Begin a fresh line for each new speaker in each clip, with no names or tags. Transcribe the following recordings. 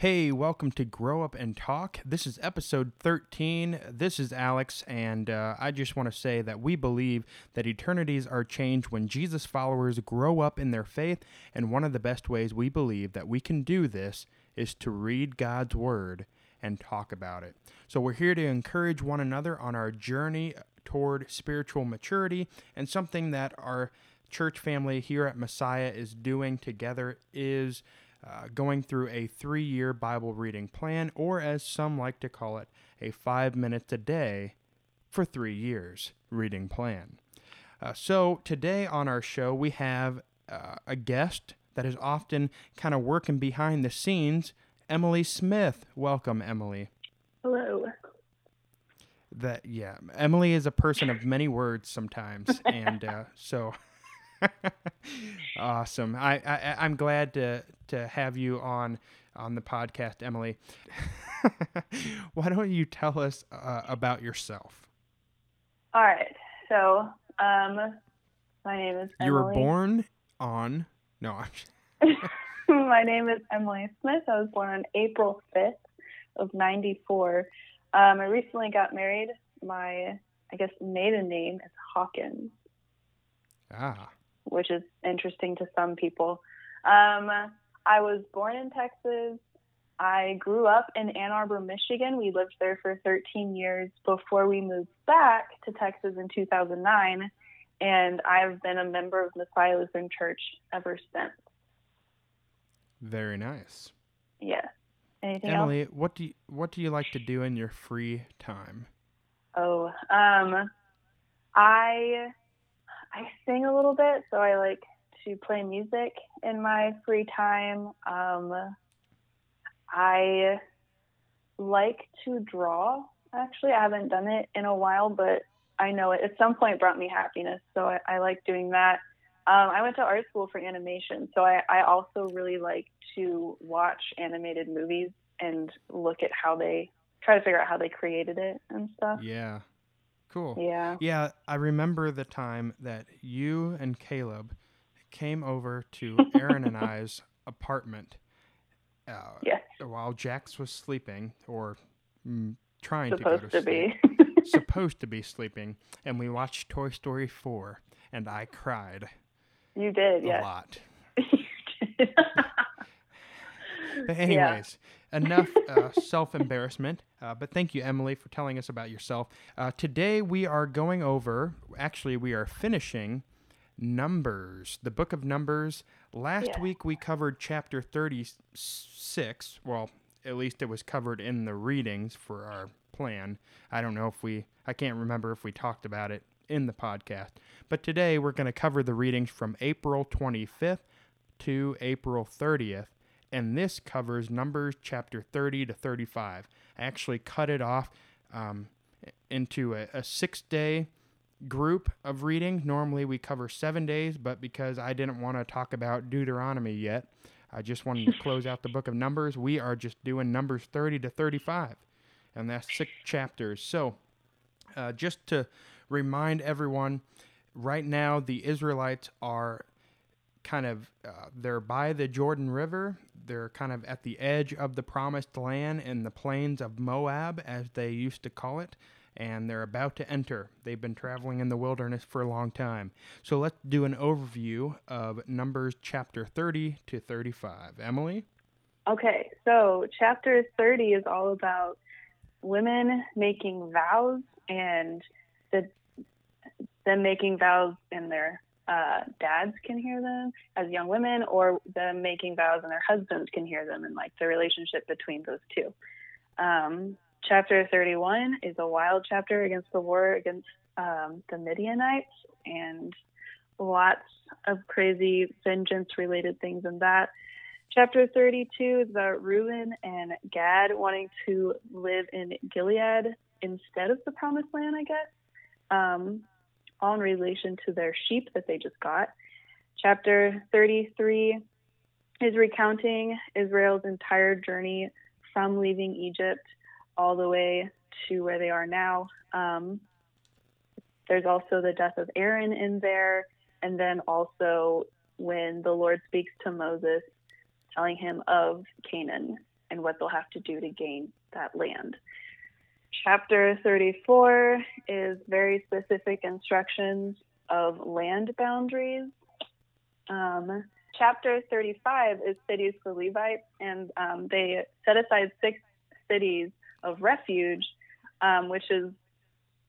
Hey, welcome to Grow Up and Talk. This is episode 13. This is Alex, and uh, I just want to say that we believe that eternities are changed when Jesus followers grow up in their faith, and one of the best ways we believe that we can do this is to read God's Word and talk about it. So we're here to encourage one another on our journey toward spiritual maturity, and something that our church family here at Messiah is doing together is uh, going through a three year Bible reading plan, or as some like to call it, a five minutes a day for three years reading plan. Uh, so today on our show, we have uh, a guest that is often kind of working behind the scenes, Emily Smith. Welcome, Emily.
Hello.
That yeah, Emily is a person of many words sometimes, and uh, so awesome. I, I I'm glad to to have you on on the podcast, Emily. Why don't you tell us uh, about yourself?
All right. So, um, my name is Emily.
You were born on no.
my name is Emily Smith. I was born on April 5th of 94. Um, I recently got married. My, I guess, maiden name is Hawkins.
Ah
which is interesting to some people. Um, I was born in Texas. I grew up in Ann Arbor, Michigan. We lived there for 13 years before we moved back to Texas in 2009. And I've been a member of Messiah Lutheran Church ever since.
Very nice.
Yeah. Anything
Emily,
else?
what do you, what do you like to do in your free time?
Oh, um, I I sing a little bit, so I like to play music in my free time. Um, I like to draw. Actually, I haven't done it in a while, but I know it at some point brought me happiness, so I, I like doing that. Um, I went to art school for animation, so I, I also really like to watch animated movies and look at how they try to figure out how they created it and stuff.
Yeah. Cool.
Yeah.
Yeah, I remember the time that you and Caleb came over to Aaron and I's apartment. Uh,
yes.
While Jax was sleeping or mm, trying
supposed
to go to,
to be.
supposed to be sleeping, and we watched Toy Story 4, and I cried.
You did,
a
yes.
lot. but anyways, yeah. enough uh, self embarrassment. Uh, but thank you, Emily, for telling us about yourself. Uh, today we are going over. Actually, we are finishing Numbers, the book of Numbers. Last
Yeah.
week we covered chapter thirty-six. Well, at least it was covered in the readings for our plan. I don't know if we. I can't remember if we talked about it in the podcast. But today we're going to cover the readings from April 25th to April 30th and this covers Numbers chapter 30 to 35. I actually cut it off um, into a, a six day group of reading. Normally we cover seven days, but because I didn't want to talk about Deuteronomy yet, I just wanted to close out the book of Numbers. We are just doing Numbers 30 to 35, and that's six chapters. So, uh, just to remind everyone, right now the Israelites are kind of uh, they're by the Jordan River. They're kind of at the edge of the promised land in the plains of Moab, as they used to call it, and they're about to enter. They've been traveling in the wilderness for a long time. So let's do an overview of Numbers chapter 30 to 35. Emily?
Okay, so chapter 30 is all about women making vows and the, them making vows in their uh, dads can hear them as young women, or them making vows and their husbands can hear them, and like the relationship between those two. Um, chapter 31 is a wild chapter against the war against um, the Midianites and lots of crazy vengeance related things in that. Chapter 32 is about Reuben and Gad wanting to live in Gilead instead of the promised land, I guess. Um, all in relation to their sheep that they just got. Chapter 33 is recounting Israel's entire journey from leaving Egypt all the way to where they are now. Um, there's also the death of Aaron in there, and then also when the Lord speaks to Moses telling him of Canaan and what they'll have to do to gain that land. Chapter 34 is very specific instructions of land boundaries. Um, chapter 35 is cities for Levites, and um, they set aside six cities of refuge, um, which is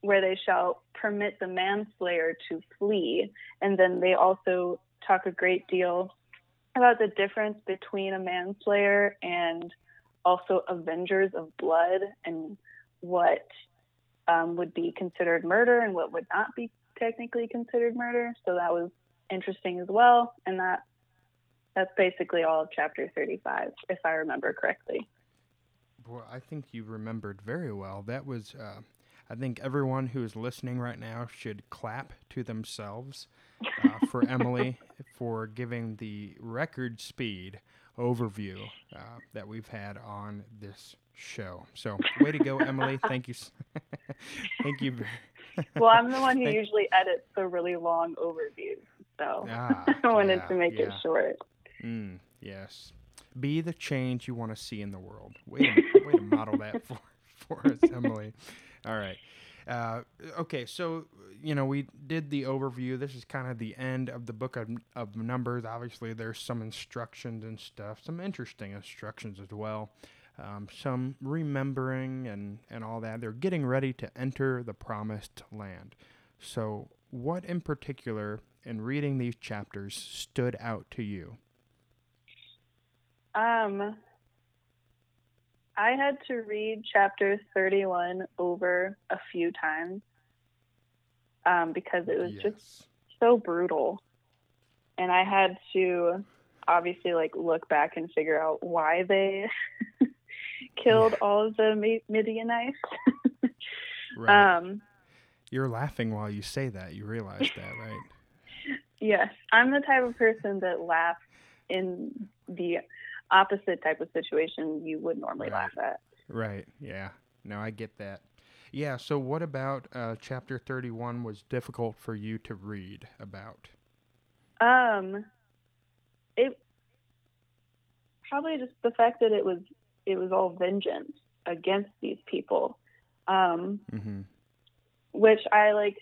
where they shall permit the manslayer to flee. And then they also talk a great deal about the difference between a manslayer and also avengers of blood and what um, would be considered murder and what would not be technically considered murder. So that was interesting as well. And that that's basically all of chapter 35, if I remember correctly.
Well, I think you remembered very well. That was, uh, I think everyone who is listening right now should clap to themselves uh, for Emily for giving the record speed overview uh, that we've had on this show. So, way to go, Emily. Thank you. Thank you.
well, I'm the one who Thank usually edits the really long overviews, so ah, I wanted yeah, to make yeah. it short.
Mm, yes. Be the change you want to see in the world. Way to, way to model that for, for us, Emily. All right. Uh, okay, so you know we did the overview. This is kind of the end of the book of, of Numbers. Obviously, there's some instructions and stuff, some interesting instructions as well, um, some remembering and and all that. They're getting ready to enter the promised land. So, what in particular in reading these chapters stood out to you?
Um, I had to read chapter 31 over a few times um, because it was yes. just so brutal. And I had to obviously like look back and figure out why they killed all of the Midianites.
right. Um, You're laughing while you say that. You realize that, right?
Yes. I'm the type of person that laughs in the opposite type of situation you would normally
right.
laugh at.
Right. Yeah. No, I get that. Yeah. So, what about uh, chapter 31 was difficult for you to read about?
Um, it probably just the fact that it was it was all vengeance against these people, um, mm-hmm. which I like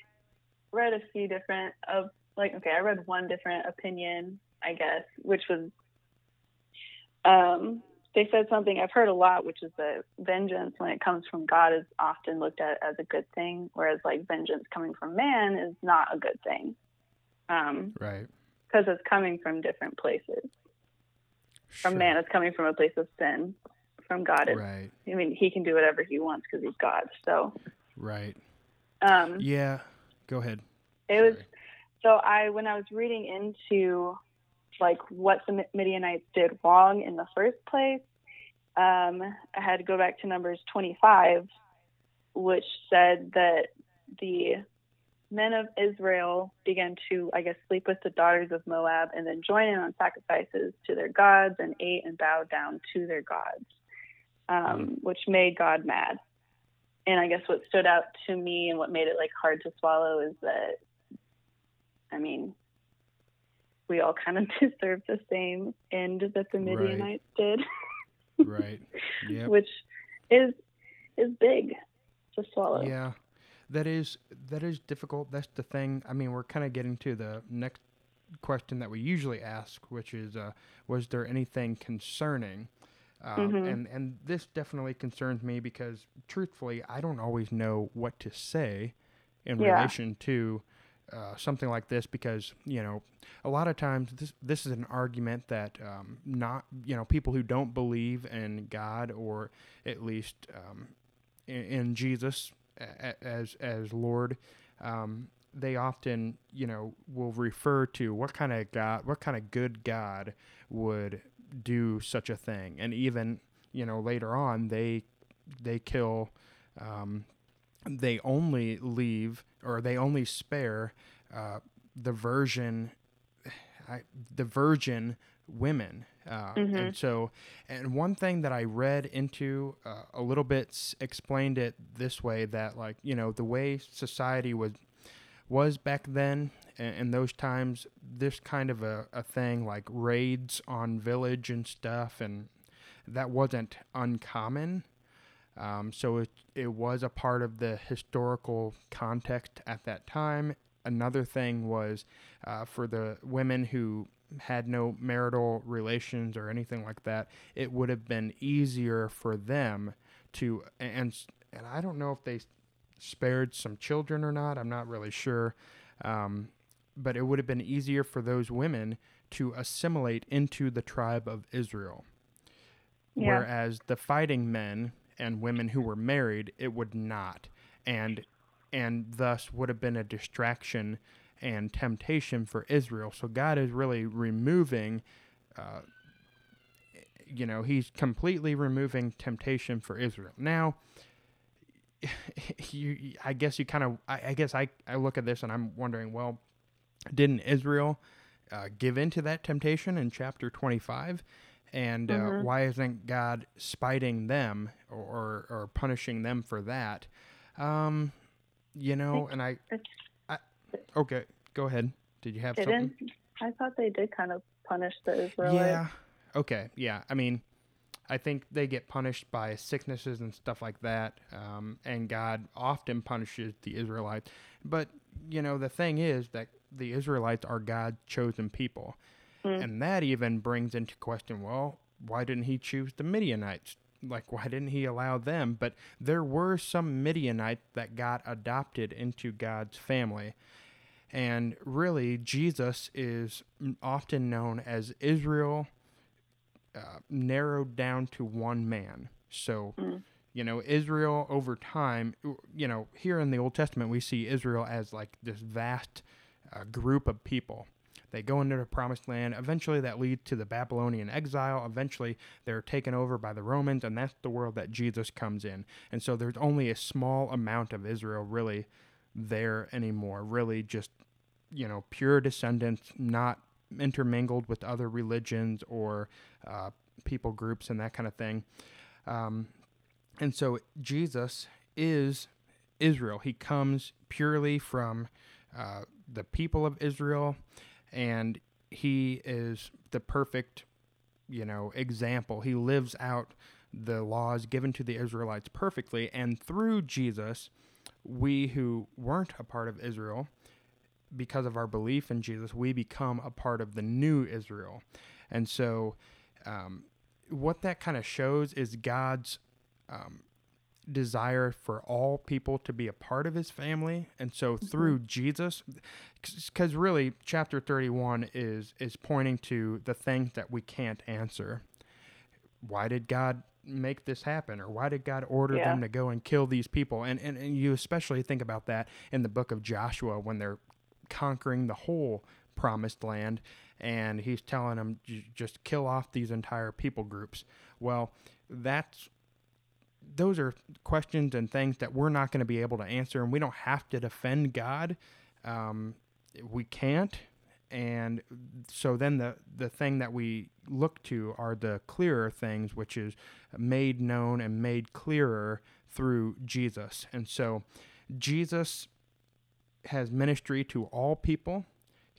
read a few different of like okay, I read one different opinion, I guess, which was um, they said something I've heard a lot, which is that vengeance, when it comes from God, is often looked at as a good thing, whereas like vengeance coming from man is not a good thing.
Um, right.
Because it's coming from different places. Sure. From man, it's coming from a place of sin. From God, it's, right. I mean, he can do whatever he wants because he's God. So.
Right.
Um,
yeah. Go ahead.
It Sorry. was so I when I was reading into like what the Midianites did wrong in the first place. Um, I had to go back to Numbers 25, which said that the men of Israel began to, I guess, sleep with the daughters of Moab and then join in on sacrifices to their gods and ate and bowed down to their gods, um, hmm. which made God mad. And I guess what stood out to me and what made it like hard to swallow is that, I mean, we all kind of deserve the same end that the Midianites right. did.
right. Yep.
Which is is big to swallow.
Yeah. That is that is difficult. That's the thing. I mean, we're kind of getting to the next question that we usually ask, which is, uh, was there anything concerning? Um, mm-hmm. And and this definitely concerns me because, truthfully, I don't always know what to say in yeah. relation to uh, something like this because you know a lot of times this this is an argument that um, not you know people who don't believe in God or at least um, in, in, Jesus as as Lord um, they often you know will refer to what kind of God what kind of good God would do such a thing and even you know later on they they kill um, they only leave or they only spare uh, the virgin, I, the virgin women. Uh, mm-hmm. And so, and one thing that I read into uh, a little bit explained it this way that, like, you know, the way society was was back then in, those times, this kind of a, a thing like raids on village and stuff, and that wasn't uncommon. Um, so it, it was a part of the historical context at that time. Another thing was uh, for the women who had no marital relations or anything like that, it would have been easier for them to and and I don't know if they spared some children or not. I'm not really sure, um, but it would have been easier for those women to assimilate into the tribe of Israel.
Yeah.
Whereas the fighting men and women who were married, it would not, and and thus would have been a distraction and temptation for Israel. So God is really removing, uh, you know, He's completely removing temptation for Israel. Now, you, I guess you kind of, I, I, guess I, I look at this and I'm wondering, well, didn't Israel uh, give into that temptation in chapter 25? And uh,
Mhm.
why isn't God spiting them or, or punishing them for that? Um, you know, and I, I, okay, go ahead. Did you have something?
Didn't I thought they did kind of punish the Israelites?
Yeah. Okay. Yeah. I mean, I think they get punished by sicknesses and stuff like that. Um, and God often punishes the Israelites. But, you know, the thing is that the Israelites are God's chosen people.
Mm.
And that even brings into question well, why didn't he choose the Midianites? Like, why didn't he allow them? But there were some Midianites that got adopted into God's family. And really, Jesus is often known as Israel uh, narrowed down to one man. So,
Mm.
you know, Israel over time, you know, here in the Old Testament, we see Israel as like this vast uh, group of people. They go into the promised land. Eventually, that leads to the Babylonian exile. Eventually, they're taken over by the Romans, and that's the world that Jesus comes in. And so, there's only a small amount of Israel really there anymore. Really, just you know, pure descendants, not intermingled with other religions or uh, people groups and that kind of thing. Um, and so, Jesus is Israel. He comes purely from uh, the people of Israel, and he is the perfect, you know, example. He lives out the laws given to the Israelites perfectly, and through Jesus, we who weren't a part of Israel, because of our belief in Jesus, we become a part of the new Israel. And so, um, what that kind of shows is God's um, desire for all people to be a part of his family. And so, mm-hmm. through Jesus, because really, chapter 31 is, is pointing to the things that we can't answer. Why did God make this happen? Or why did God order
Yeah.
them to go and kill these people? And, and, and you especially think about that in the book of Joshua when they're conquering the whole promised land and he's telling them "J- just kill off these entire people groups well that's those are questions and things that we're not going to be able to answer and we don't have to defend god um, we can't and so then the the thing that we look to are the clearer things which is made known and made clearer through jesus and so jesus has ministry to all people.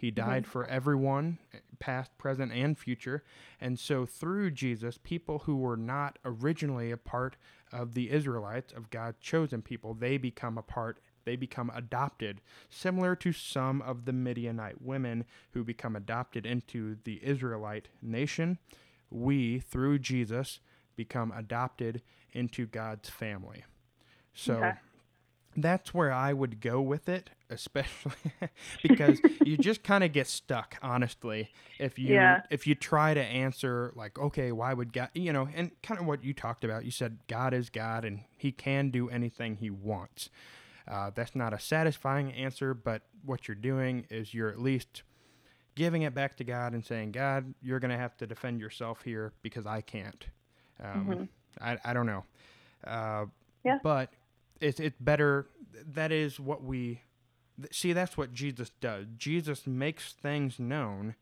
He mm-hmm. died for everyone, eh, past, present, and future. And so, through Jesus, people who were not originally a part of the Israelites, of God's chosen people, they become a part, they become adopted, similar to some of the Midianite women who become adopted into the Israelite nation. We, through Jesus, become adopted into God's family. So,
Okay.
that's where I would go with it, especially because you just kind of get stuck, honestly. If you
Yeah.
if you try to answer like, okay, why would God, you know, and kind of what you talked about, you said God is God and He can do anything He wants. Uh, that's not a satisfying answer, but what you're doing is you're at least giving it back to God and saying, God, you're going to have to defend yourself here because I can't. Um,
Mhm.
I, I don't know. Uh,
Yeah.
But it's, it's better. That is what we see. That's what Jesus does. Jesus makes things known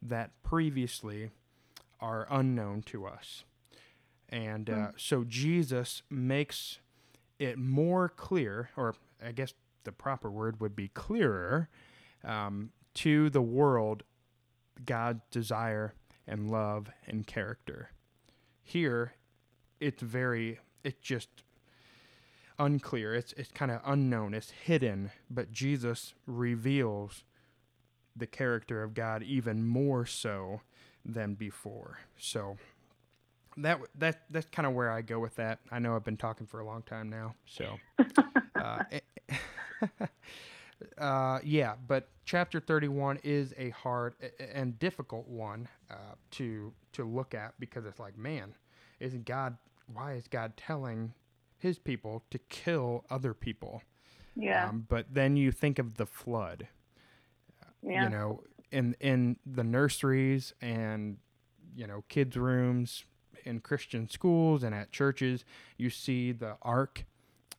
that previously are unknown to us. And uh, so Jesus makes it more clear, or I guess the proper word would be clearer, um, to the world God's desire and love and character. Here, it's very, it just unclear. It's it's kind of unknown. It's hidden, but Jesus reveals the character of God even more so than before. So that that that's kind of where I go with that. I know I've been talking for a long time now, so uh, uh, yeah. But chapter thirty-one is a hard and difficult one uh, to to look at because it's like, man, is God? Why is God telling His people to kill other people?
Yeah.
Um, but then you think of the flood.
yeah.
You know, in in the nurseries and you know kids' rooms in Christian schools and at churches, you see the ark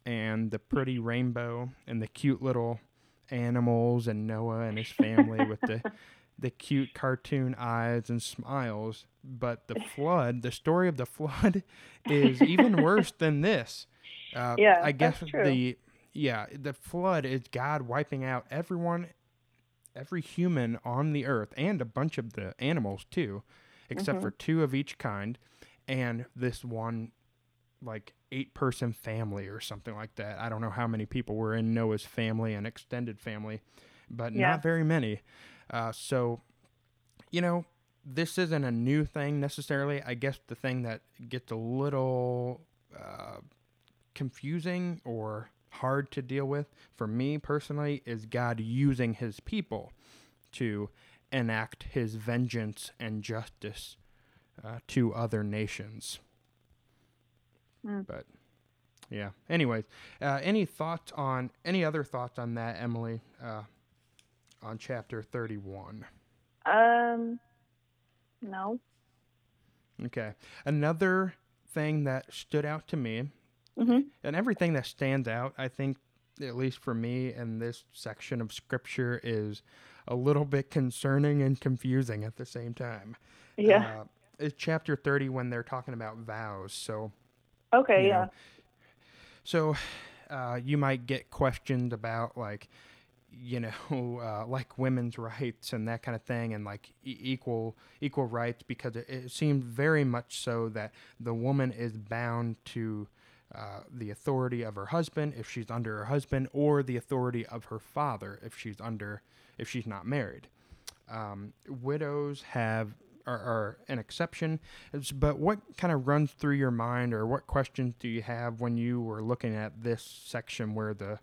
and the pretty rainbow and the cute little animals and Noah and his family with the the cute cartoon eyes and smiles. But the flood, the story of the flood, is even worse than this. Uh,
Yeah,
I guess the yeah the flood is God wiping out everyone, every human on the earth, and a bunch of the animals too, except
Mhm.
for two of each kind, and this one like eight person family or something like that. I don't know how many people were in Noah's family and extended family, but
Yeah.
not very many. Uh, so, you know, this isn't a new thing necessarily. I guess the thing that gets a little uh, confusing or hard to deal with for me personally is God using his people to enact his vengeance and justice uh, to other nations.
Mm.
But yeah. Anyways, uh, any thoughts on any other thoughts on that, Emily? Uh, on chapter thirty-one.
Um, no.
Okay. Another thing that stood out to me,
hmm
and everything that stands out, I think, at least for me in this section of scripture, is a little bit concerning and confusing at the same time.
Yeah.
Uh, it's chapter 30 when they're talking about vows. So,
okay. Yeah.
know, so uh, you might get questioned about like you know uh, like women's rights and that kind of thing and like e- equal equal rights because it, it seems very much so that the woman is bound to uh, the authority of her husband if she's under her husband or the authority of her father if she's under if she's not married. Um, widows have are, are an exception. It's- but what kind of runs through your mind or what questions do you have when you were looking at this section where the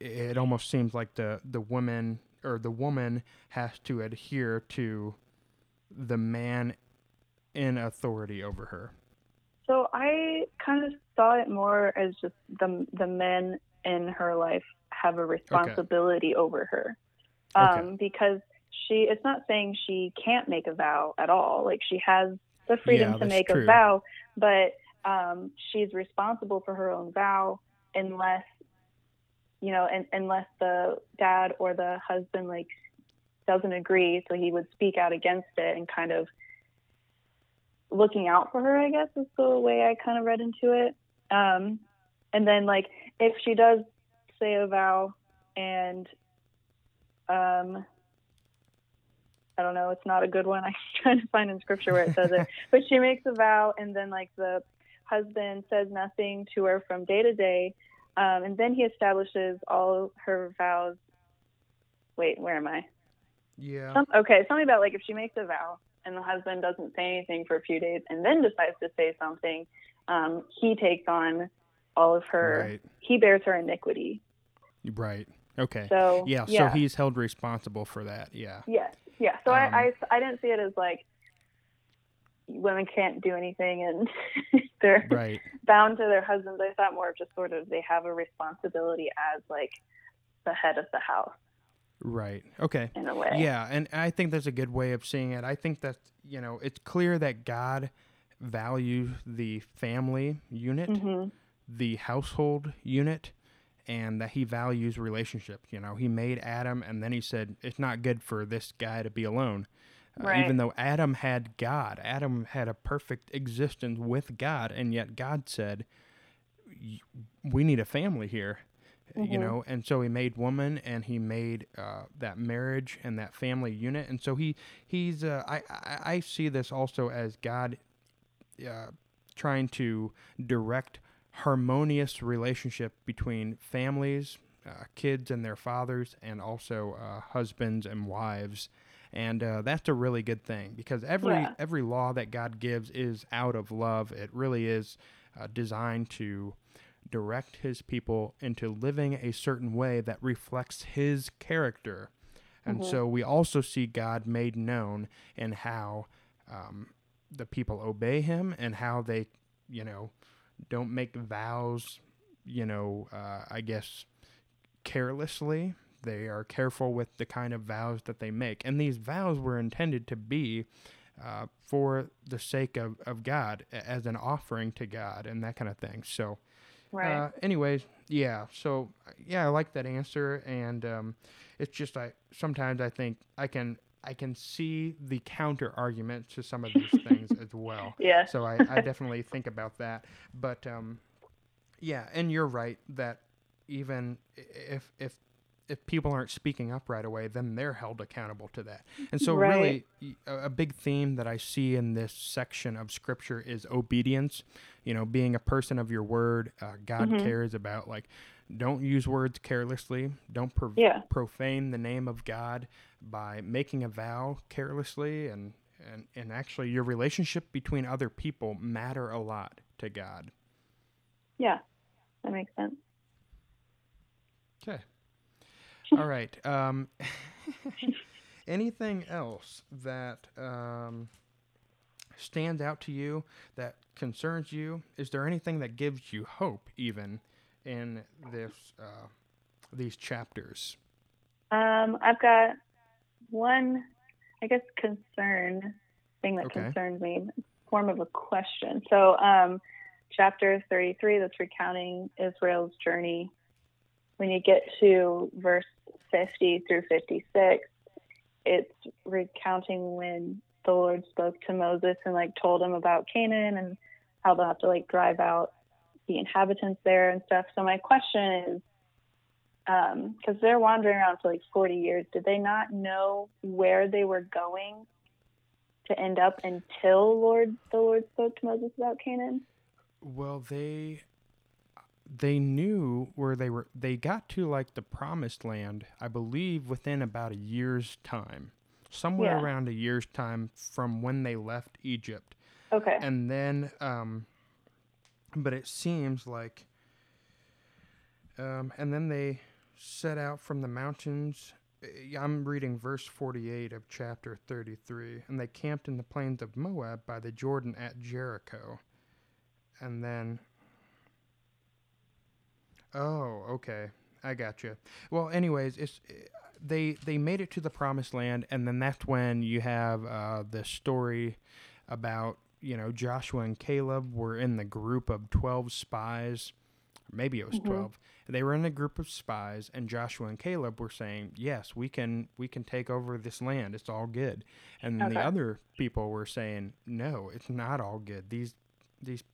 it almost seems like the the woman or the woman has to adhere to the man in authority over her?
So I kind of saw it more as just the the men in her life have a responsibility over her, um,
Okay.
because she. It's not saying she can't make a vow at all. Like she has the freedom
Yeah,
to make
true.
a vow, but um, she's responsible for her own vow unless you know, and, unless the dad or the husband like doesn't agree, so he would speak out against it and kind of looking out for her, I guess is the way I kind of read into it. Um, and then like if she does say a vow and um, I don't know, it's not a good one. I'm trying to find in scripture where it says it, but she makes a vow and then like the husband says nothing to her from day to day. Um, and then he establishes all her vows. Wait, where am I?
yeah
Some, okay, something about like if she makes a vow and the husband doesn't say anything for a few days and then decides to say something, um, he takes on all of her.
right
He bears her iniquity.
right okay
So
yeah,
yeah,
so he's held responsible for that yeah
yes, yeah. So
Um,
I, I I didn't see it as like women can't do anything and they're
right
bound to their husbands. I thought more of just sort of they have a responsibility as like the head of the house
right okay
in a way.
Yeah, and I think that's a good way of seeing it. I think that you know it's clear that God values the family unit,
hmm
the household unit, and that He values relationships. You know, He made Adam, and then He said it's not good for this guy to be alone. Uh, even though Adam had God, Adam had a perfect existence with God, and yet God said, "Y- "We need a family here." you
Mhm.
know and so he made woman and he made uh, that marriage and that family unit and so he he's uh, I, I i see this also as god uh, trying to direct harmonious relationship between families uh, kids and their fathers and also uh, husbands and wives and uh, that's a really good thing because every
Yeah.
every law that god gives is out of love it really is uh, designed to direct his people into living a certain way that reflects his character. And
Mhm.
so we also see God made known in how um, the people obey him and how they, you know, don't make vows, you know, uh, I guess carelessly. They are careful with the kind of vows that they make. And these vows were intended to be uh, for the sake of, of God, as an offering to God and that kind of thing. So,
Right.
uh, anyways, yeah. So yeah, I like that answer, and um, it's just I sometimes I think I can I can see the counter argument to some of these things as well.
yeah.
So I, I definitely think about that. But um, yeah, and you're right that even if if if people aren't speaking up right away, then they're held accountable to that. And so,
Right.
really, a big theme that I see in this section of scripture is obedience. You know, being a person of your word. Uh, God
Mhm.
cares about like, don't use words carelessly. Don't pro-
Yeah.
profane the name of God by making a vow carelessly, and and and actually, your relationship between other people matter a lot to God.
Yeah. That makes sense.
Okay. All right. Um, anything else that um, stands out to you that concerns you? Is there anything that gives you hope, even in this uh, these chapters?
Um, I've got one, I guess, concern thing that
Okay.
concerns me, form of a question. So, um, chapter 33, that's recounting Israel's journey. When you get to verse 50 through 56, it's recounting when the Lord spoke to Moses and like told him about Canaan and how they'll have to like drive out the inhabitants there and stuff. So my question is, because they're wandering around for like 40 years, did they not know where they were going to end up until Lord the Lord spoke to Moses about Canaan?
Well, they they knew where they were. They got to like the promised land, I believe, within about a year's time, somewhere
Yeah.
around a year's time from when they left Egypt.
Okay.
and then um but it seems like um and then they set out from the mountains. Uh, i'm reading verse 48 of chapter 33 and they camped in the plains of moab by the jordan at jericho. And then oh okay. I got you well anyways it's they they made it to the promised land and then that's when you have uh the story about you know Joshua and Caleb were in the group of 12 spies. Maybe it was
Mhm.
12 they were in a group of spies and Joshua and Caleb were saying yes we can we can take over this land. It's all good. And then the other people were saying no it's not all good. These these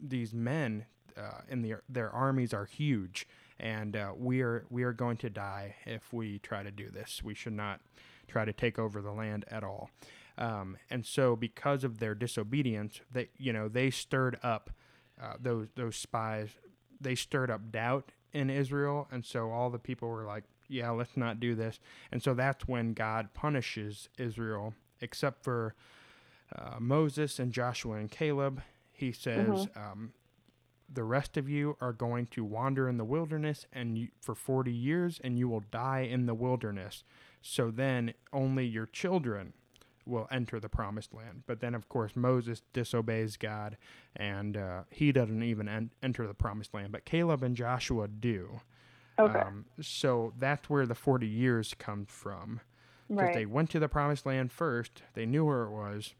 these men uh, in the their armies are huge and uh, we are we are going to die if we try to do this. We should not try to take over the land at all. Um, and so because of their disobedience, they you know they stirred up uh, those those spies. They stirred up doubt in Israel, and so all the people were like, "Yeah, let's not do this." And so that's when God punishes Israel, except for uh, Moses and Joshua and Caleb. He says, um, "The rest of you are going to wander in the wilderness, and you, for forty years, and you will die in the wilderness." So then, only your children will enter the promised land. But then, of course, Moses disobeys God, and uh, he doesn't even en- enter the promised land. But Caleb and Joshua do.
Okay.
Um, so that's where the 40 years comes from. Because
right.
they went to the promised land first, they knew where it was.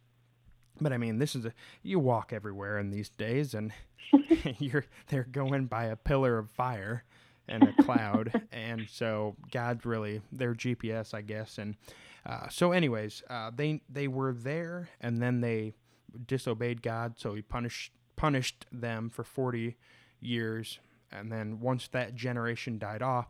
But I mean, this is a you walk everywhere in these days, and you're they're going by a pillar of fire and a cloud, and so God's really their GPS, I guess. And uh, so, anyways, uh, they they were there, and then they disobeyed God, so He punished punished them for forty years and then once that generation died off,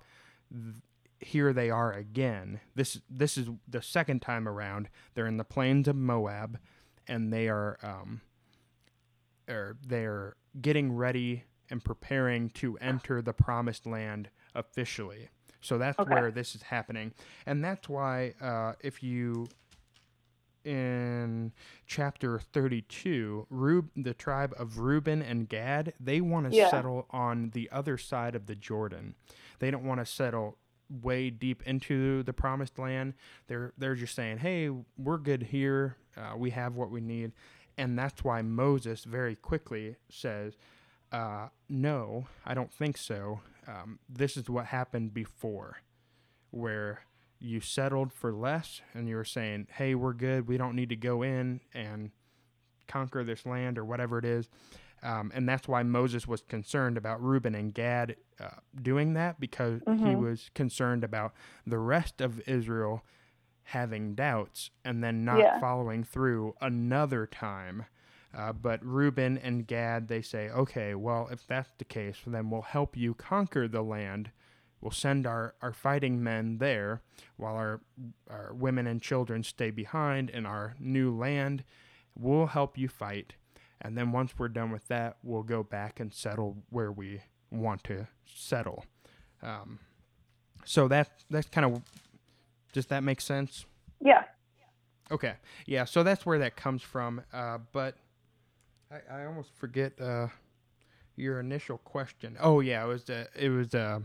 th- here they are again. This this is the second time around. They're in the plains of Moab, and they are um, or they're getting ready and preparing to enter the promised land officially. So that's
Okay.
where this is happening, and that's why uh, if you in chapter 32, Rub- the tribe of Reuben and Gad, they want to
Yeah.
settle on the other side of the Jordan. They don't want to settle way deep into the promised land. They're they're just saying, "Hey, we're good here. Uh, we have what we need." And that's why Moses very quickly says, uh, "No, I don't think so. Um, this is what happened before, where you settled for less, and you were saying, "Hey, we're good. We don't need to go in and conquer this land or whatever it is." Um, and that's why Moses was concerned about Reuben and Gad uh, doing that because he
Mhm.
was concerned about the rest of Israel having doubts and then not
Yeah.
following through another time. Uh, but Reuben and Gad, they say, okay, well, if that's the case, then we'll help you conquer the land. We'll send our, our fighting men there while our, our women and children stay behind in our new land. We'll help you fight. And then once we're done with that, we'll go back and settle where we want to settle. Um, so that that's kind of does that make sense?
Yeah.
Okay, yeah. So that's where that comes from. Uh, but I, I almost forget uh, your initial question. Oh yeah, it was uh, it was. Uh,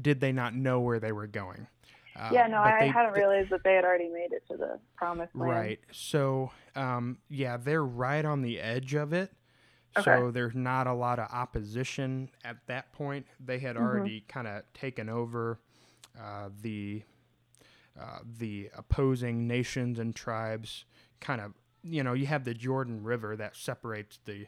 did they not know where they were going? Uh,
yeah, no, I
they-
hadn't realized that they had already made it to the promised land.
Right. So, um, yeah, they're right on the edge of it.
Okay.
So there's not a lot of opposition at that point. They had
Mhm.
already kind of taken over uh, the uh, the opposing nations and tribes. Kind of, you know, you have the Jordan River that separates the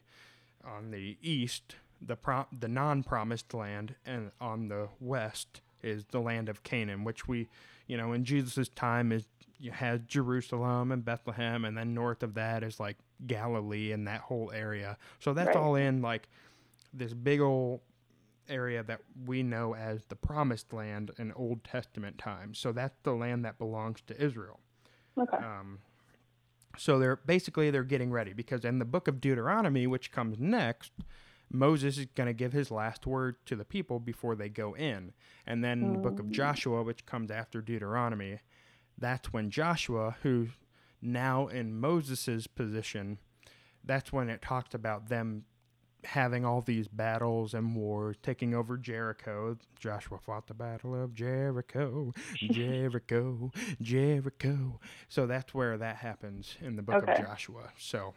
on the east the pro- the non-promised land, and on the west is the land of Canaan, which we, you know, in Jesus' time is you had Jerusalem and Bethlehem, and then north of that is like Galilee and that whole area. So that's
Right.
all in like this big old area that we know as the promised land in Old Testament times. So that's the land that belongs to Israel.
Okay.
Um, so they're basically they're getting ready because in the book of Deuteronomy, which comes next, Moses is going to give his last word to the people before they go in, and then in the book of
Mm.
Joshua, which comes after Deuteronomy, that's when Joshua, who's now in Moses's position, that's when it talks about them having all these battles and wars, taking over Jericho. Joshua fought the battle of Jericho, Jericho, Jericho. So that's where that happens in the book
Okay.
of Joshua. So,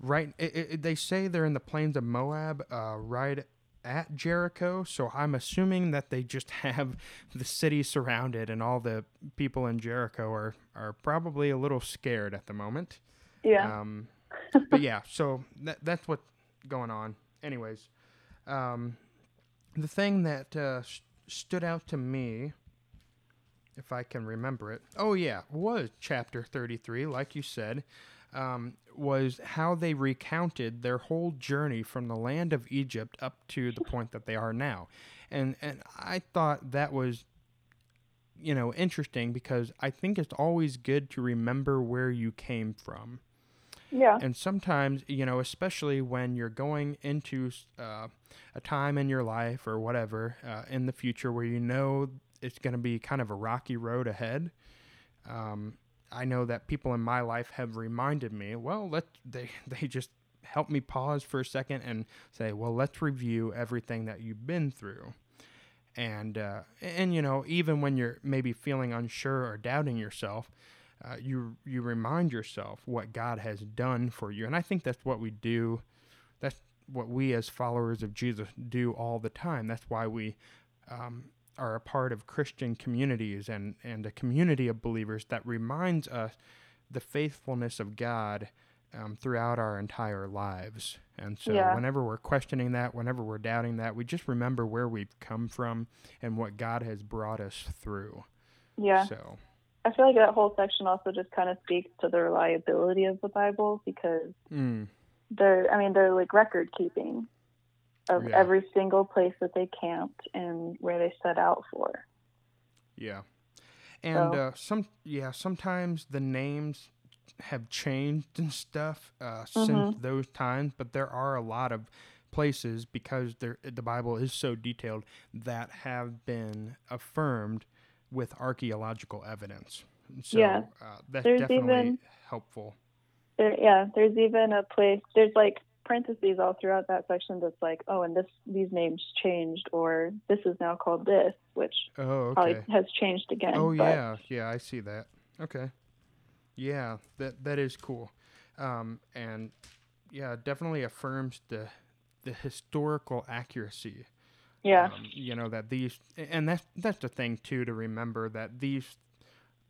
right, it, it, they say they're in the plains of Moab, uh, right at Jericho. So I'm assuming that they just have the city surrounded, and all the people in Jericho are are probably a little scared at the moment.
yeah.
Um, but yeah, so that that's what's going on. Anyways, um, the thing that uh, stood out to me, if I can remember it, oh yeah, was chapter thirty-three, like you said, um, was how they recounted their whole journey from the land of Egypt up to the point that they are now, and and I thought that was you know interesting because I think it's always good to remember where you came from.
Yeah.
And sometimes, you know, especially when you're going into uh, a time in your life or whatever uh, in the future where you know it's going to be kind of a rocky road ahead. Um, I know that people in my life have reminded me. Well, let they they just help me pause for a second and say, well, let's review everything that you've been through. And uh, and you know, even when you're maybe feeling unsure or doubting yourself, uh, you you remind yourself what God has done for you, and I think that's what we do. That's what we as followers of Jesus do all the time. That's why we um, are a part of Christian communities and and a community of believers that reminds us the faithfulness of God um, throughout our entire lives. And so,
Yeah.
whenever we're questioning that, whenever we're doubting that, we just remember where we've come from and what God has brought us through.
Yeah.
So,
I feel like that whole section also just kind of speaks to the reliability of the Bible because
mm,
they're, I mean, they're like record keeping. of
Yeah.
every single place that they camped and where they set out for.
Yeah. And
So-
uh, some yeah, sometimes the names have changed and stuff uh, since
Mhm.
those times, but there are a lot of places because the Bible is so detailed that have been affirmed with archaeological evidence. So
Yeah.
uh, that's
There's
definitely
even-
helpful.
There, yeah, there's even a place. There's like parentheses all throughout that section that's like, oh, and this these names changed, or this is now called this, which
Oh,
probably
okay.
has changed again.
Oh
but-
yeah, yeah, I see that. Okay. Yeah, that that is cool. Um, and yeah, definitely affirms the the historical accuracy.
Yeah,
Um, you know that these and that's that's the thing too to remember that these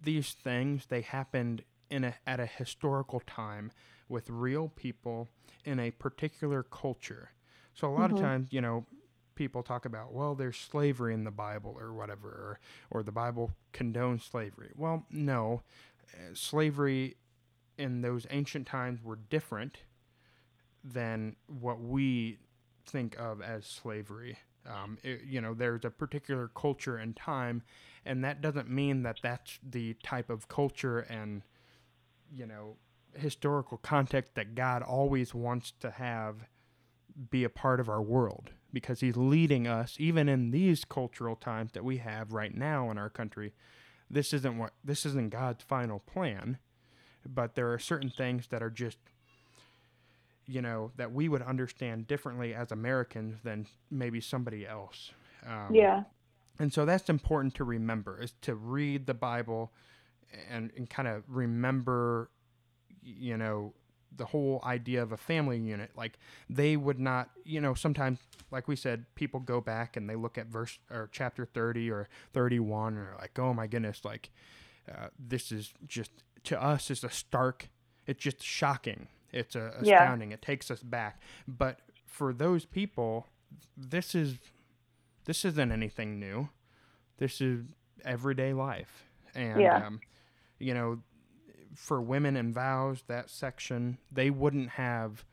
these things they happened in a at a historical time with real people in a particular culture. So a lot
Mhm.
of times, you know, people talk about, well, there's slavery in the Bible or whatever, or, or the Bible condones slavery. Well, no, uh, slavery in those ancient times were different than what we think of as slavery. Um, it- you know, there's a particular culture and time, and that doesn't mean that that's the type of culture and, you know, historical context that God always wants to have be a part of our world because He's leading us, even in these cultural times that we have right now in our country. This isn't what this isn't God's final plan, but there are certain things that are just you know, that we would understand differently as Americans than maybe somebody else. Um,
yeah,
And so that's important to remember is to read the Bible and, and kind of remember, you know, the whole idea of a family unit. Like they would not, you know, sometimes, like we said, people go back and they look at verse or chapter 30 or 31 and are like, oh my goodness, like uh, this is just, to us, is a stark, it's just shocking. It's uh,
Yeah.
astounding. It takes us back. But for those people, this is this isn't anything new. This is everyday life. And
Yeah.
um, you know, for women and vows, that section, they wouldn't have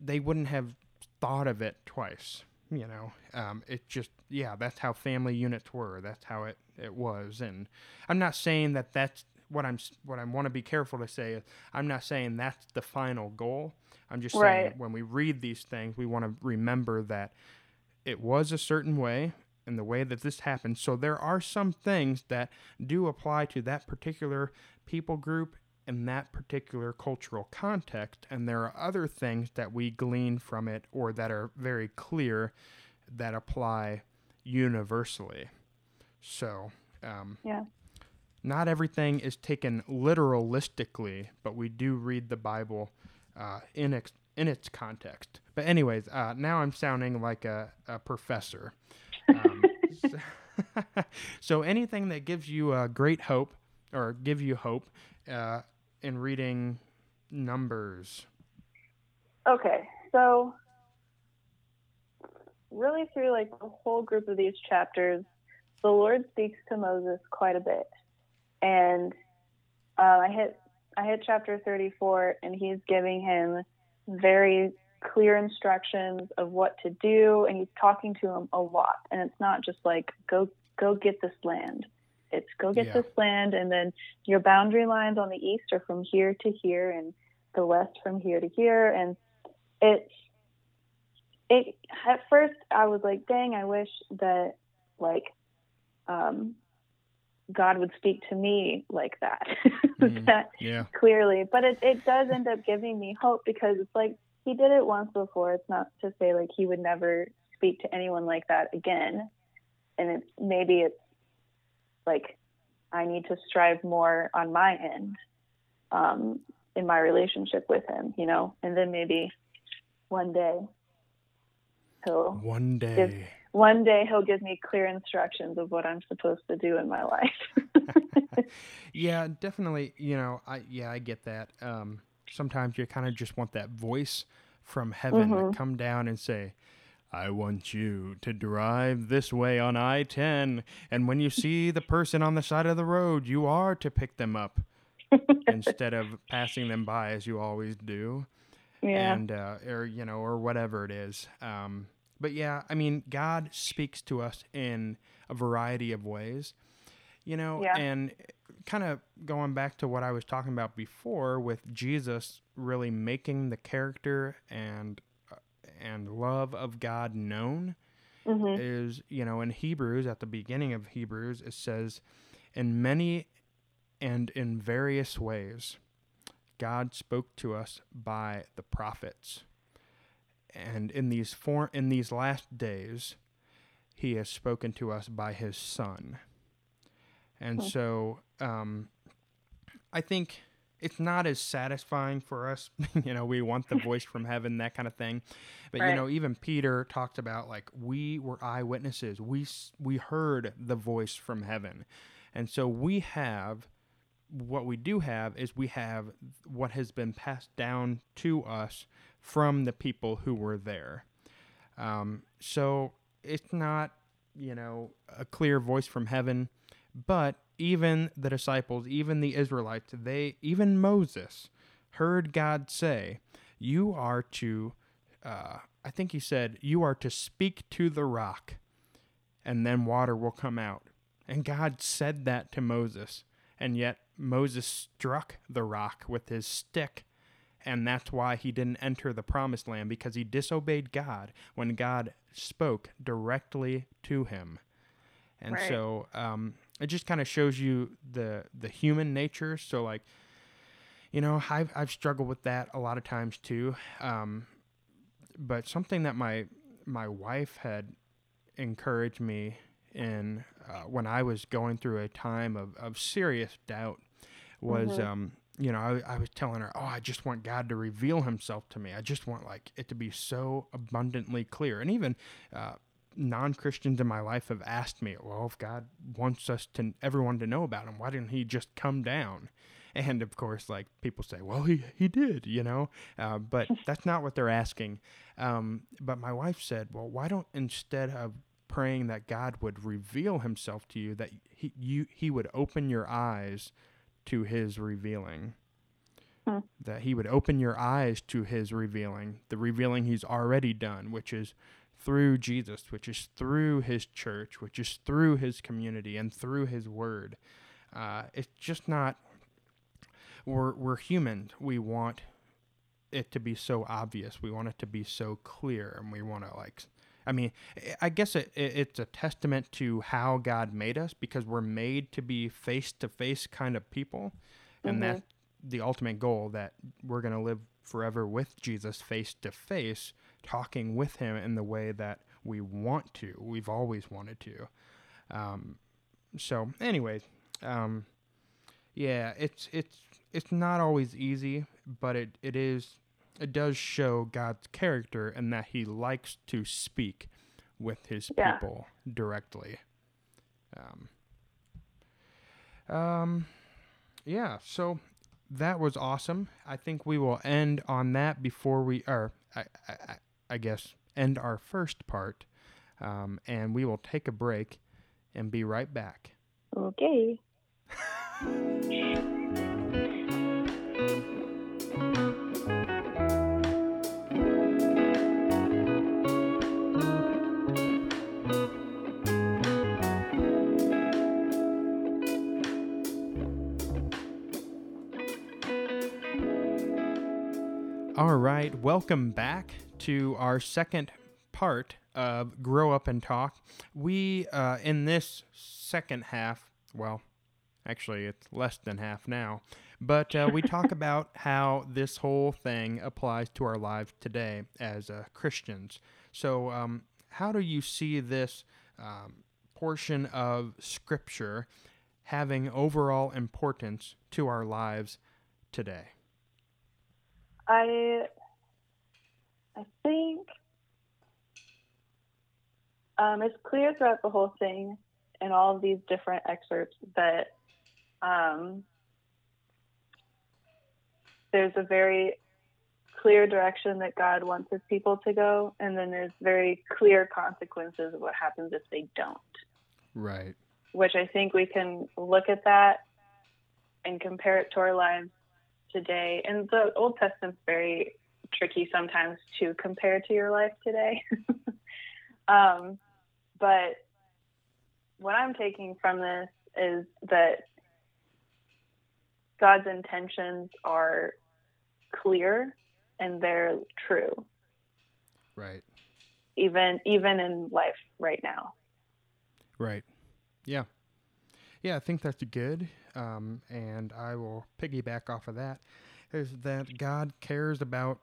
they wouldn't have thought of it twice. You know, um, it just yeah, that's how family units were. That's how it it was. And I'm not saying that that's what I'm what I want to be careful to say is I'm not saying that's the final goal. I'm just saying
Right.
when we read these things, we want to remember that it was a certain way and the way that this happened. So there are some things that do apply to that particular people group in that particular cultural context, and there are other things that we glean from it or that are very clear that apply universally. So, um,
yeah,
not everything is taken literalistically, but we do read the Bible uh, in ex- in its context. But anyways, uh, now I'm sounding like a, a professor. Um, so, so anything that gives you a great hope or give you hope uh, in reading numbers.
Okay, so really through like the whole group of these chapters, the Lord speaks to Moses quite a bit, and uh, I hit I hit chapter 34, and he's giving him very clear instructions of what to do, and he's talking to him a lot, and it's not just like go go get this land. It's go get
Yeah.
this land, and then your boundary lines on the east are from here to here, and the west from here to here, and it's it at first I was like, dang, I wish that like um God would speak to me like that.
Mhm.
that
Yeah.
clearly. But it, it does end up giving me hope because it's like he did it once before. It's not to say like he would never speak to anyone like that again. And it's maybe it's like I need to strive more on my end um, in my relationship with him, you know, and then maybe one day he'll
One day.
One day he'll give me clear instructions of what I'm supposed to do in my life.
yeah, definitely. You know, I yeah, I get that. Um, sometimes you kind of just want that voice from heaven
Mhm.
to come down and say, "I want you to drive this way on I-10, and when you see the person on the side of the road, you are to pick them up instead of passing them by as you always do."
Yeah.
and uh, or you know or whatever it is. Um, but yeah, I mean, God speaks to us in a variety of ways, you know,
Yeah.
and kind of going back to what I was talking about before with Jesus really making the character and uh, and love of God known
hmm
is you know in Hebrews at the beginning of Hebrews it says in many and in various ways God spoke to us by the prophets and in these four in these last days he has spoken to us by his son. And
Hmm.
so um, I think it's not as satisfying for us you know we want the voice from heaven that kind of thing. But you know even peter talked about like we were eyewitnesses. We we heard the voice from heaven. And so we have what we do have is we have what has been passed down to us from the people who were there. Um, so it's not you know a clear voice from heaven but even the disciples even the israelites they even moses heard god say you are to uh, i think he said you are to speak to the rock and then water will come out. And god said that to moses and yet moses struck the rock with his stick and that's why he didn't enter the promised land because he disobeyed God when God spoke directly to him. And
Right.
so um, it just kind of shows you the the human nature. So like, you know, I've I've struggled with that a lot of times too. Um, but something that my my wife had encouraged me in uh, when I was going through a time of, of serious doubt was
Mhm.
um, you know I, I was telling her oh i just want god to reveal himself to me. I just want like it to be so abundantly clear. And even uh, non-christians in my life have asked me well if god wants us to everyone to know about him why didn't he just come down? And of course like people say well he, he did you know? Uh, but that's not what they're asking. Um, but my wife said well why don't instead of praying that god would reveal himself to you that he, you, he would open your eyes to his revealing.
Hmm.
That he would open your eyes to his revealing, the revealing he's already done, which is through Jesus, which is through his church, which is through his community and through his word. Uh, it's just not. We're we're human. We want it to be so obvious. We want it to be so clear, and we want to like. I mean, I- guess it, it, it's a testament to how God made us because we're made to be face to face kind of people, and
Mhm.
that's the ultimate goal that we're going to live forever with Jesus face to face, talking with Him in the way that we want to. We've always wanted to. Um, so, anyways, um, yeah, it's it's it's not always easy, but it, it is it does show God's character and that He likes to speak with His
Yeah.
people directly. Um, um, yeah, so that was awesome. I think we will end on that before we, or I, I, I- I guess, end our first part, um, and we will take a break and be right back.
Okay.
All right, welcome back to our second part of Grow Up and Talk. We, uh, in this second half, well, actually, it's less than half now, but uh, we talk about how this whole thing applies to our lives today as uh, Christians. So, um, how do you see this um, portion of Scripture having overall importance to our lives today?
I I think um, it's clear throughout the whole thing and all of these different excerpts that um, there's a very clear direction that God wants his people to go, and then there's very clear consequences of what happens if they don't.
Right.
Which I think we can look at that and compare it to our lives today. And the Old Testament's very tricky sometimes to compare to your life today. um, but what I'm taking from this is that God's intentions are clear and they're true.
Right.
Even even in life right now.
Right. Yeah. Yeah, I think that's good. Um, and I will piggyback off of that. Is that God cares about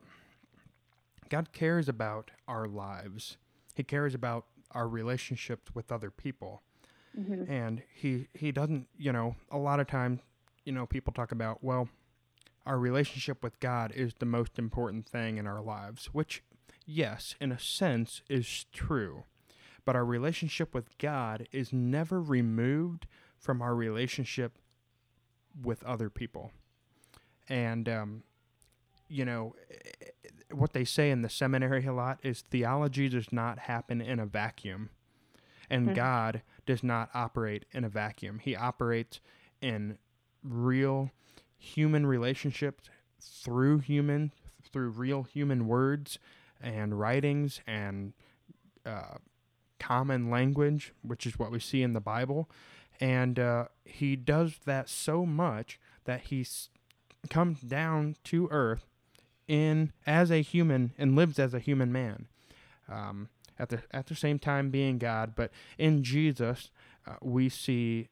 God cares about our lives. He cares about our relationships with other people.
Mm-hmm.
And he he doesn't, you know, a lot of times, you know, people talk about, well, our relationship with God is the most important thing in our lives, which yes, in a sense is true. But our relationship with God is never removed from our relationship with other people. And um, you know, what they say in the seminary a lot is theology does not happen in a vacuum. And
Mhm.
God does not operate in a vacuum. He operates in real human relationships through human, through real human words and writings and uh, common language, which is what we see in the Bible. And uh, he does that so much that he comes down to earth in as a human and lives as a human man. Um, at the at the same time being God, but in Jesus, uh, we see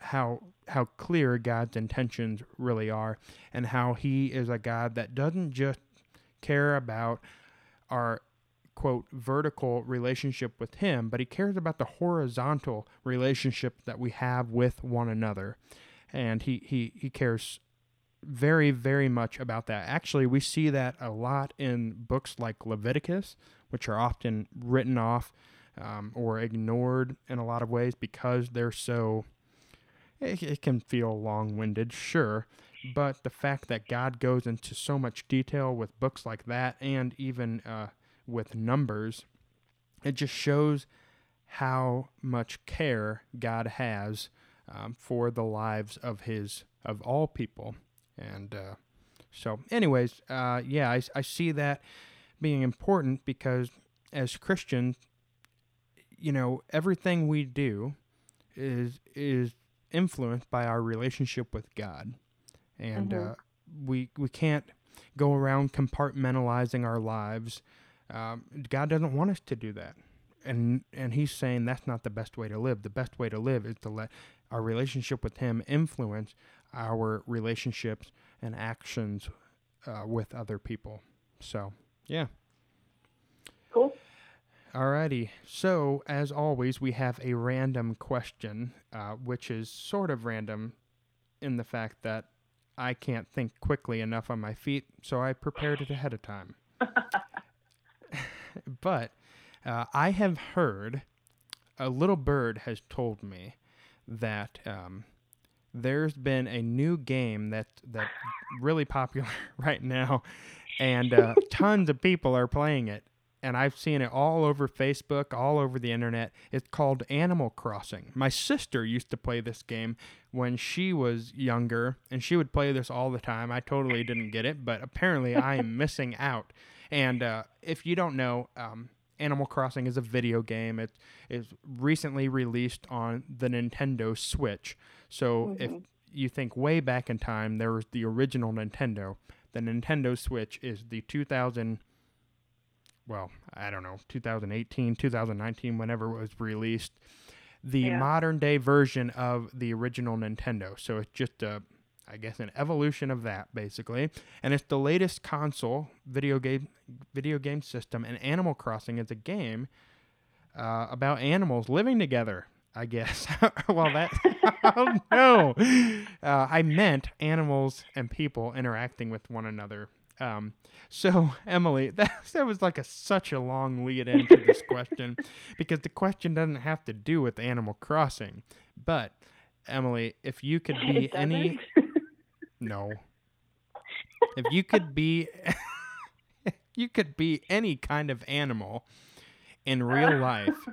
how how clear God's intentions really are, and how He is a God that doesn't just care about our quote vertical relationship with Him, but He cares about the horizontal relationship that we have with one another, and He He He cares very very much about that. Actually, we see that a lot in books like Leviticus, which are often written off um, or ignored in a lot of ways because they're so. It, it can feel long winded, sure, but the fact that God goes into so much detail with books like that and even uh, with numbers, it just shows how much care God has um, for the lives of His of all people, and uh, so, anyways, uh, yeah, I, I see that being important because as Christians, you know, everything we do is is influenced by our relationship with God, and
Mhm.
uh, we we can't go around compartmentalizing our lives. Um, God doesn't want us to do that, and and He's saying that's not the best way to live. The best way to live is to let our relationship with Him influence our relationships and actions uh, with other people. So, yeah.
Cool.
Alrighty. So, as always, we have a random question, uh, which is sort of random in the fact that I can't think quickly enough on my feet, so I prepared it ahead of time. but uh, I have heard, a little bird has told me that um, there's been a new game that that's really popular right now, and uh, tons of people are playing it. And I've seen it all over Facebook, all over the internet. It's called Animal Crossing. My sister used to play this game when she was younger, and she would play this all the time. I totally didn't get it, but apparently I am missing out. And uh, if you don't know, um, Animal Crossing is a video game. It is recently released on the Nintendo Switch. So if
Mhm.
you think way back in time, there was the original Nintendo. The Nintendo Switch is the 2000, well, I don't know, 2018, 2019, whenever it was released. The
Yeah.
modern day version of the original Nintendo. So it's just a, I guess, an evolution of that basically, and it's the latest console video game video game system. And Animal Crossing is a game uh, about animals living together. I guess. well, that. oh no! Uh, I meant animals and people interacting with one another. Um, so Emily, that that was like a such a long lead into this question because the question doesn't have to do with Animal Crossing, but Emily, if you could be any? No. If you could be you could be any kind of animal in real life,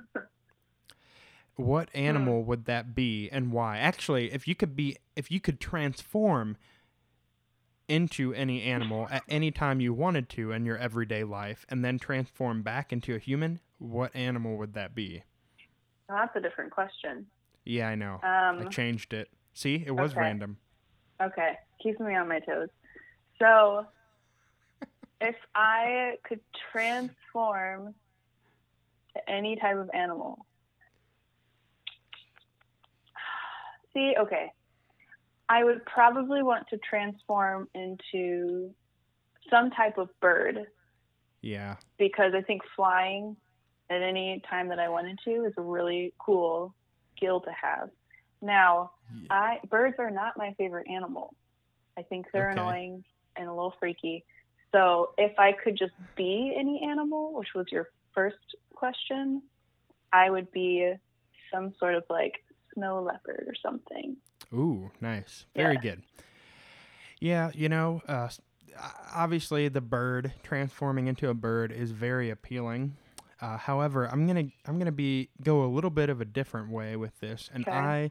what animal would that be and why? Actually, if you could be if you could transform into any animal at any time you wanted to in your everyday life and then transform back into a human, what animal would that be?
Well, that's a different question.
Yeah, I know. I
Um,
changed it. See, it was
okay.
random.
Okay, keeping me on my toes. So, if I could transform to any type of animal, see, okay, I would probably want to transform into some type of bird
Yeah.
because I think flying at any time that I wanted to is a really cool skill to have. Now,
Yeah.
I birds are not my favorite animal. I think they're
Okay.
annoying and a little freaky. So if I could just be any animal, which was your first question, I would be some sort of like snow leopard or something.
Ooh, nice. Very
Yeah.
good. Yeah, you know, uh, obviously the bird transforming into a bird is very appealing. Uh, however, I'm gonna I'm gonna be go a little bit of a different way with this, and
Okay.
I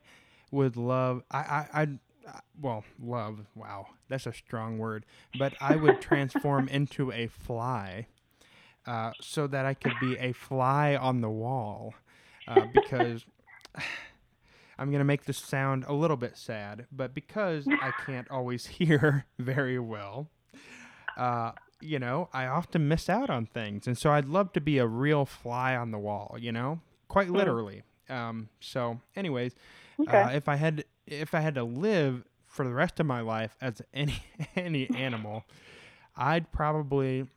would love I I I'd, uh, well love wow that's a strong word, but I would transform into a fly, uh, so that I could be a fly on the wall, uh, because. I'm going to make this sound a little bit sad, but because I can't always hear very well, uh, you know, I often miss out on things. And so I'd love to be a real fly on the wall, you know, quite
Hmm.
literally. Um, so, anyways,
Okay.
uh, if I had if I had to live for the rest of my life as any any animal, I'd probably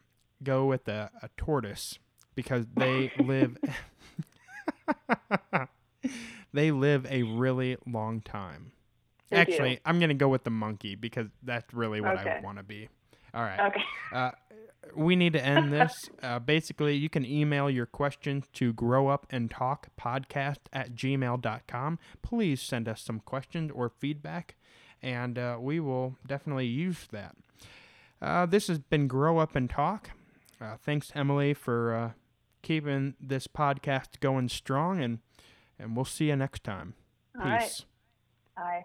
go with a, a tortoise because they live they live a really long time.
They do.
Actually, I'm gonna go with the monkey because that's really what I want to be. All right.
okay.
Uh, we need to end this. Uh, basically, you can email your questions to growupandtalkpodcast at gmail.com. Please send us some questions or feedback, and uh, we will definitely use that. Uh, this has been Grow Up and Talk. Uh, thanks, Emily, for uh, keeping this podcast going strong, and, and we'll see you next time.
All right.
Peace.
Bye.